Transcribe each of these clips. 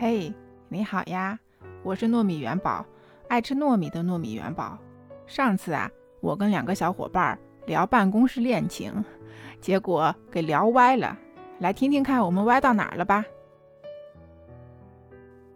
嘿，你好呀，我是糯米元宝，爱吃糯米的糯米元宝。上次啊，我跟两个小伙伴聊办公室恋情，结果给聊歪了。来听听看，我们歪到哪儿了吧？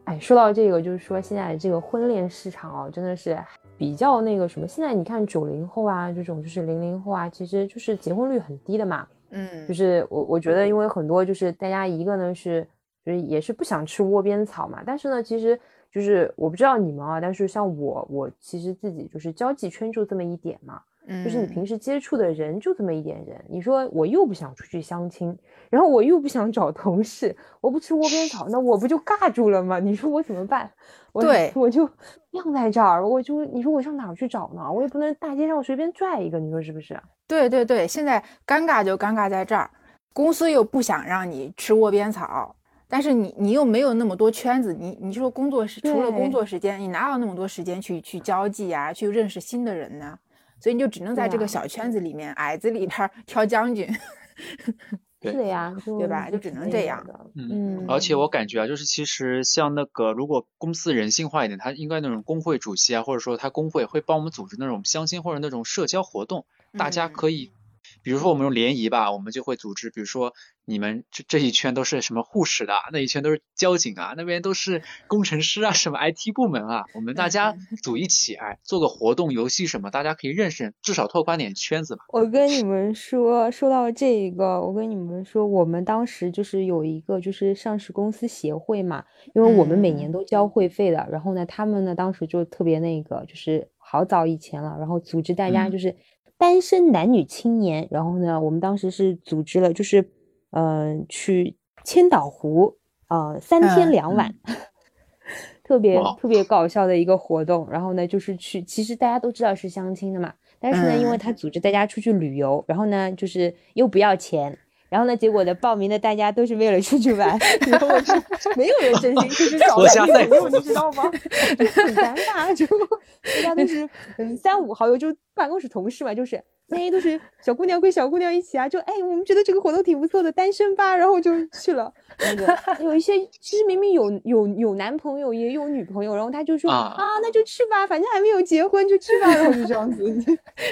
哎，说到这个，就是说现在这个婚恋市场哦，真的是比较那个什么。现在你看九零后啊，这种就是零零后啊，其实就是结婚率很低的嘛。嗯，就是我我觉得，因为很多就是大家一个呢是就是也是不想吃窝边草嘛，但是呢，其实就是我不知道你们啊，但是像我，我其实自己就是交际圈就这么一点嘛。就是你平时接触的人就这么一点人，你说我又不想出去相亲，然后我又不想找同事，我不吃窝边草，那我不就尬住了吗？你说我怎么办？对，我就晾在这儿，我就你说我上哪儿去找呢？我也不能大街上随便拽一个，你说是不是？对对对，现在尴尬就尴尬在这儿，公司又不想让你吃窝边草，但是你你又没有那么多圈子，你你说工作时除了工作时间，你哪有那么多时间去去交际啊，去认识新的人呢？所以你就只能在这个小圈子里面，矮子里边挑将军。是的呀，对吧？就只能这样。嗯，而且我感觉啊，就是其实像那个，如果公司人性化一点，他应该那种工会主席啊，或者说他工会会帮我们组织那种相亲或者那种社交活动，大家可以。比如说我们用联谊吧，我们就会组织，比如说你们这这一圈都是什么护士的，那一圈都是交警啊，那边都是工程师啊，什么 IT 部门啊，我们大家组一起，哎，做个活动、游戏什么，大家可以认识，至少拓宽点圈子吧。我跟你们说，说到这个，我跟你们说，我们当时就是有一个就是上市公司协会嘛，因为我们每年都交会费的，然后呢，他们呢当时就特别那个，就是好早以前了，然后组织大家就是。单身男女青年，然后呢，我们当时是组织了，就是，嗯，去千岛湖，呃，三天两晚，特别特别搞笑的一个活动。然后呢，就是去，其实大家都知道是相亲的嘛，但是呢，因为他组织大家出去旅游，然后呢，就是又不要钱。然后呢？结果呢？报名的大家都是为了出去玩，然后就没有人真心出去找朋友，你知道吗？很尴尬，就大家都是嗯三五好友，就办公室同事嘛，就是哎都是小姑娘跟小姑娘一起啊，就哎我们觉得这个活动挺不错的，单身吧，然后就去了。那个有一些其实明明有有有男朋友也有女朋友，然后他就说啊那就去吧，反正还没有结婚就去吧，然后就这样子，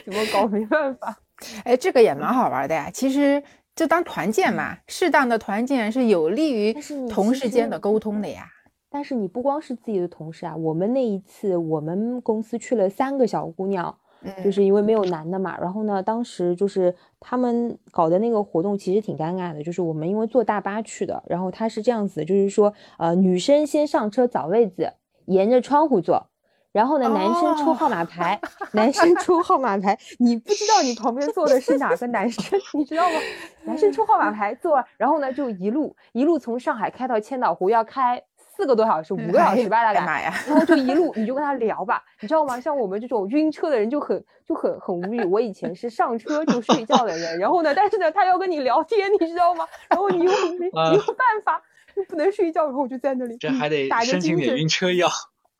怎么搞没办法。哎，这个也蛮好玩的呀，其实。就当团建嘛，适当的团建是有利于同事间的沟通的呀。但是你不光是自己的同事啊，我们那一次我们公司去了三个小姑娘，就是因为没有男的嘛。然后呢，当时就是他们搞的那个活动其实挺尴尬的，就是我们因为坐大巴去的，然后他是这样子，就是说呃女生先上车找位子，沿着窗户坐。然后呢，男生出号码牌，男生出号码牌，你不知道你旁边坐的是哪个男生，你知道吗？男生出号码牌坐，然后呢就一路一路从上海开到千岛湖，要开四个多小时，五个小时吧，大概。然后就一路你就跟他聊吧，你知道吗？像我们这种晕车的人就很就很很无语。我以前是上车就睡觉的人，然后呢，但是呢他要跟你聊天，你知道吗？然后你又没没有办法，又不能睡觉，然后我就在那里，这还得申请点晕车药。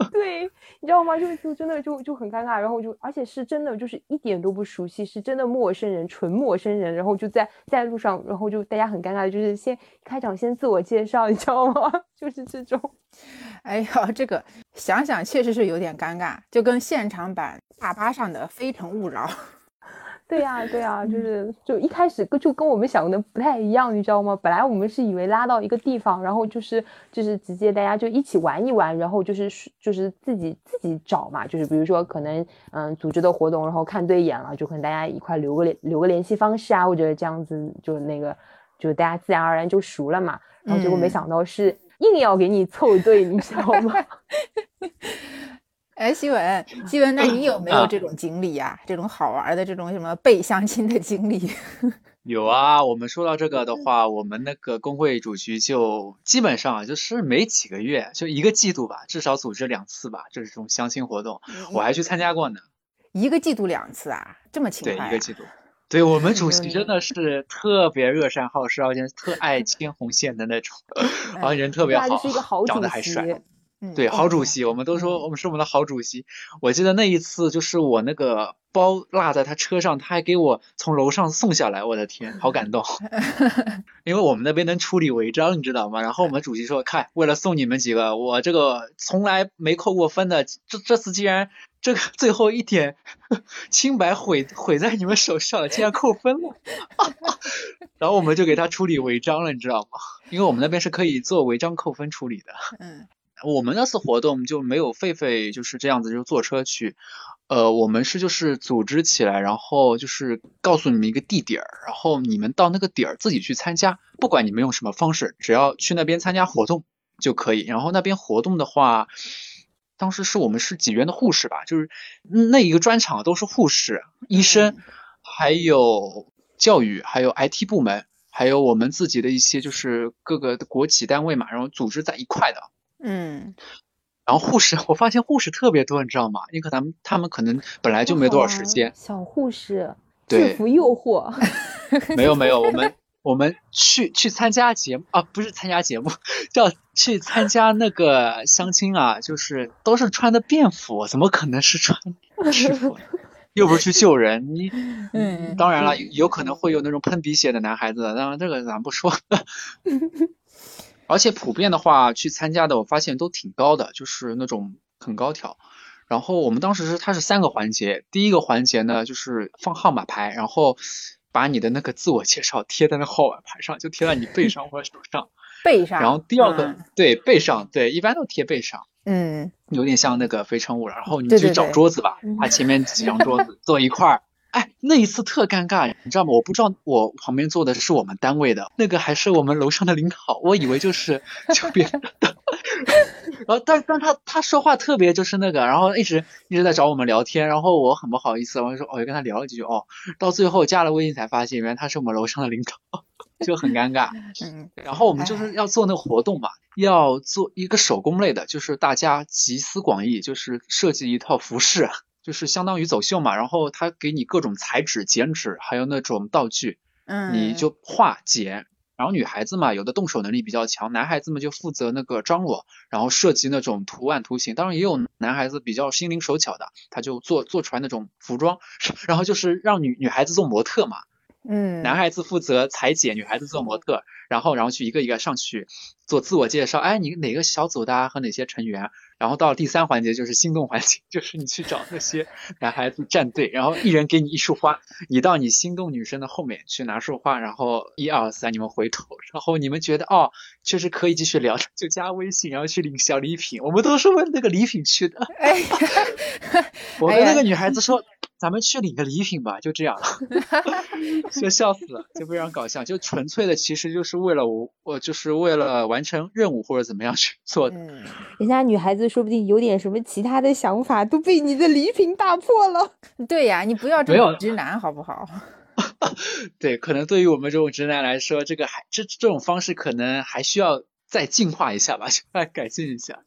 对，你知道吗？就就真的就就很尴尬，然后就而且是真的就是一点都不熟悉，是真的陌生人，纯陌生人，然后就在在路上，然后就大家很尴尬的，就是先开场先自我介绍，你知道吗？就是这种，哎呀，这个想想确实是有点尴尬，就跟现场版大巴上的《非诚勿扰》。对呀，对呀，就是就一开始跟就跟我们想的不太一样，你知道吗？本来我们是以为拉到一个地方，然后就是就是直接大家就一起玩一玩，然后就是就是自己自己找嘛，就是比如说可能嗯组织的活动，然后看对眼了，就可能大家一块留个联留个联系方式啊，或者这样子就那个就大家自然而然就熟了嘛。然后结果没想到是硬要给你凑对，你知道吗？哎，希文，希文，那你有没有这种经历呀？这种好玩的这种什么被相亲的经历？有啊，我们说到这个的话，我们那个工会主席就基本上就是每几个月就一个季度吧，至少组织两次吧，就是这种相亲活动，我还去参加过呢。一个季度两次啊，这么勤快？对，一个季度。对我们 主席真的是特别热善好施，而且特爱牵红线的那种，然后人特别好，长得还帅。对，好主席，我们都说我们是我们的好主席。我记得那一次就是我那个包落在他车上，他还给我从楼上送下来，我的天，好感动。因为我们那边能处理违章，你知道吗？然后我们主席说，看，为了送你们几个，我这个从来没扣过分的，这这次既然这个最后一点 清白毁毁在你们手上了，竟然扣分了，然后我们就给他处理违章了，你知道吗？因为我们那边是可以做违章扣分处理的。嗯我们那次活动就没有狒狒就是这样子就坐车去，呃，我们是就是组织起来，然后就是告诉你们一个地点儿，然后你们到那个点儿自己去参加，不管你们用什么方式，只要去那边参加活动就可以。然后那边活动的话，当时是我们是济源的护士吧，就是那一个专场都是护士、医生，还有教育，还有 IT 部门，还有我们自己的一些就是各个的国企单位嘛，然后组织在一块的。嗯然后护士，我发现护士特别多，你知道吗？因为咱们他们可能本来就没多少时间，小护士对制服诱惑，没有没有，我们我们去去参加节目啊，不是参加节目，叫去参加那个相亲啊，就是都是穿的便服，怎么可能是穿 制服？又不是去救人，你 嗯当然了，有可能会有那种喷鼻血的男孩子，当然这个咱不说。而且普遍的话，去参加的我发现都挺高的，就是那种很高挑。然后我们当时是它是三个环节，第一个环节呢就是放号码牌，然后把你的那个自我介绍贴在那号码牌上，就贴在你背上或者手上。背上。然后第二个、嗯对背上，对一般都贴背上，嗯有点像那个非诚勿扰。然后你去找桌子吧嗯，把前面几张桌子 坐一块儿。哎，那一次特尴尬，你知道吗？我不知道我旁边坐的是我们单位的，那个还是我们楼上的领导，我以为就是就别人的。然后但但他他说话特别就是那个，然后一直一直在找我们聊天，然后我很不好意思，我就说哦就跟他聊了几句哦，到最后加了微信才发现，原来他是我们楼上的领导，就很尴尬。嗯然后我们就是要做那个活动嘛，要做一个手工类的，就是大家集思广益，就是设计一套服饰，就是相当于走秀嘛。然后他给你各种裁纸、剪纸，还有那种道具，嗯，你就画剪。然后女孩子嘛，有的动手能力比较强，男孩子们就负责那个张罗，然后设计那种图案图形。当然也有男孩子比较心灵手巧的，他就做做出来那种服装，然后就是让女女孩子做模特嘛。嗯男孩子负责裁剪，女孩子做模特，然后然后去一个一个上去做自我介绍，哎，你哪个小组的啊和哪些成员？然后到第三环节就是心动环节，就是你去找那些男孩子站队，然后一人给你一束花，你到你心动女生的后面去拿束花，然后一二三你们回头，然后你们觉得哦确实可以继续聊，就加微信，然后去领小礼品，我们都是为那个礼品去的。哎呀，我跟那个女孩子说，咱们去领个礼品吧，就这样，就笑死了，就非常搞笑，就纯粹的其实就是为了我，我就是为了完成任务或者怎么样去做的。嗯，人家女孩子说不定有点什么其他的想法，都被你的礼品打破了。对呀，你不要这没有么直男好不好？对，可能对于我们这种直男来说，这个还这这种方式可能还需要再进化一下吧，再改进一下。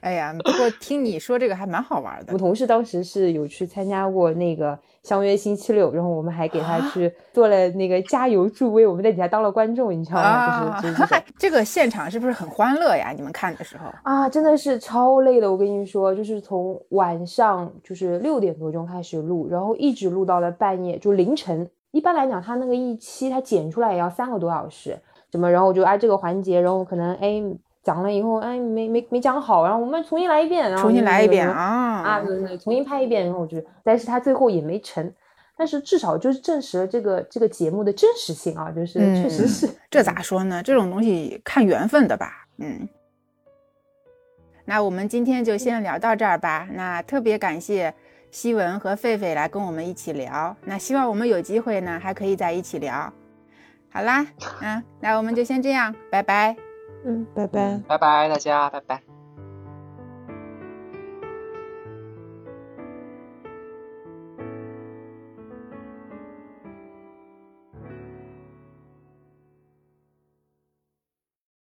哎呀，不过听你说这个还蛮好玩的我。同事当时是有去参加过那个相约星期六，然后我们还给他啊去做了那个加油助威，我们在底下当了观众，你知道吗？啊就是就是这个现场是不是很欢乐呀？你们看的时候？啊，真的是超累的，我跟你说，就是从晚上就是六点多钟开始录，然后一直录到了半夜，就凌晨。一般来讲，他那个一期他剪出来也要三个多小时，怎么？然后我就哎这个环节，然后可能哎讲了以后哎没没没讲好，然后我们重新来一遍，然后重新来一遍啊啊！啊，对对，重新拍一遍，然后我就，但是他最后也没成，但是至少就是证实了这个这个节目的真实性啊，就是确实嗯是。这咋说呢？这种东西看缘分的吧。嗯，那我们今天就先聊到这儿吧。那特别感谢希文和狒狒来跟我们一起聊。那希望我们有机会呢，还可以在一起聊。好啦，嗯，那我们就先这样，拜拜。嗯，拜拜。拜拜，大家，拜拜。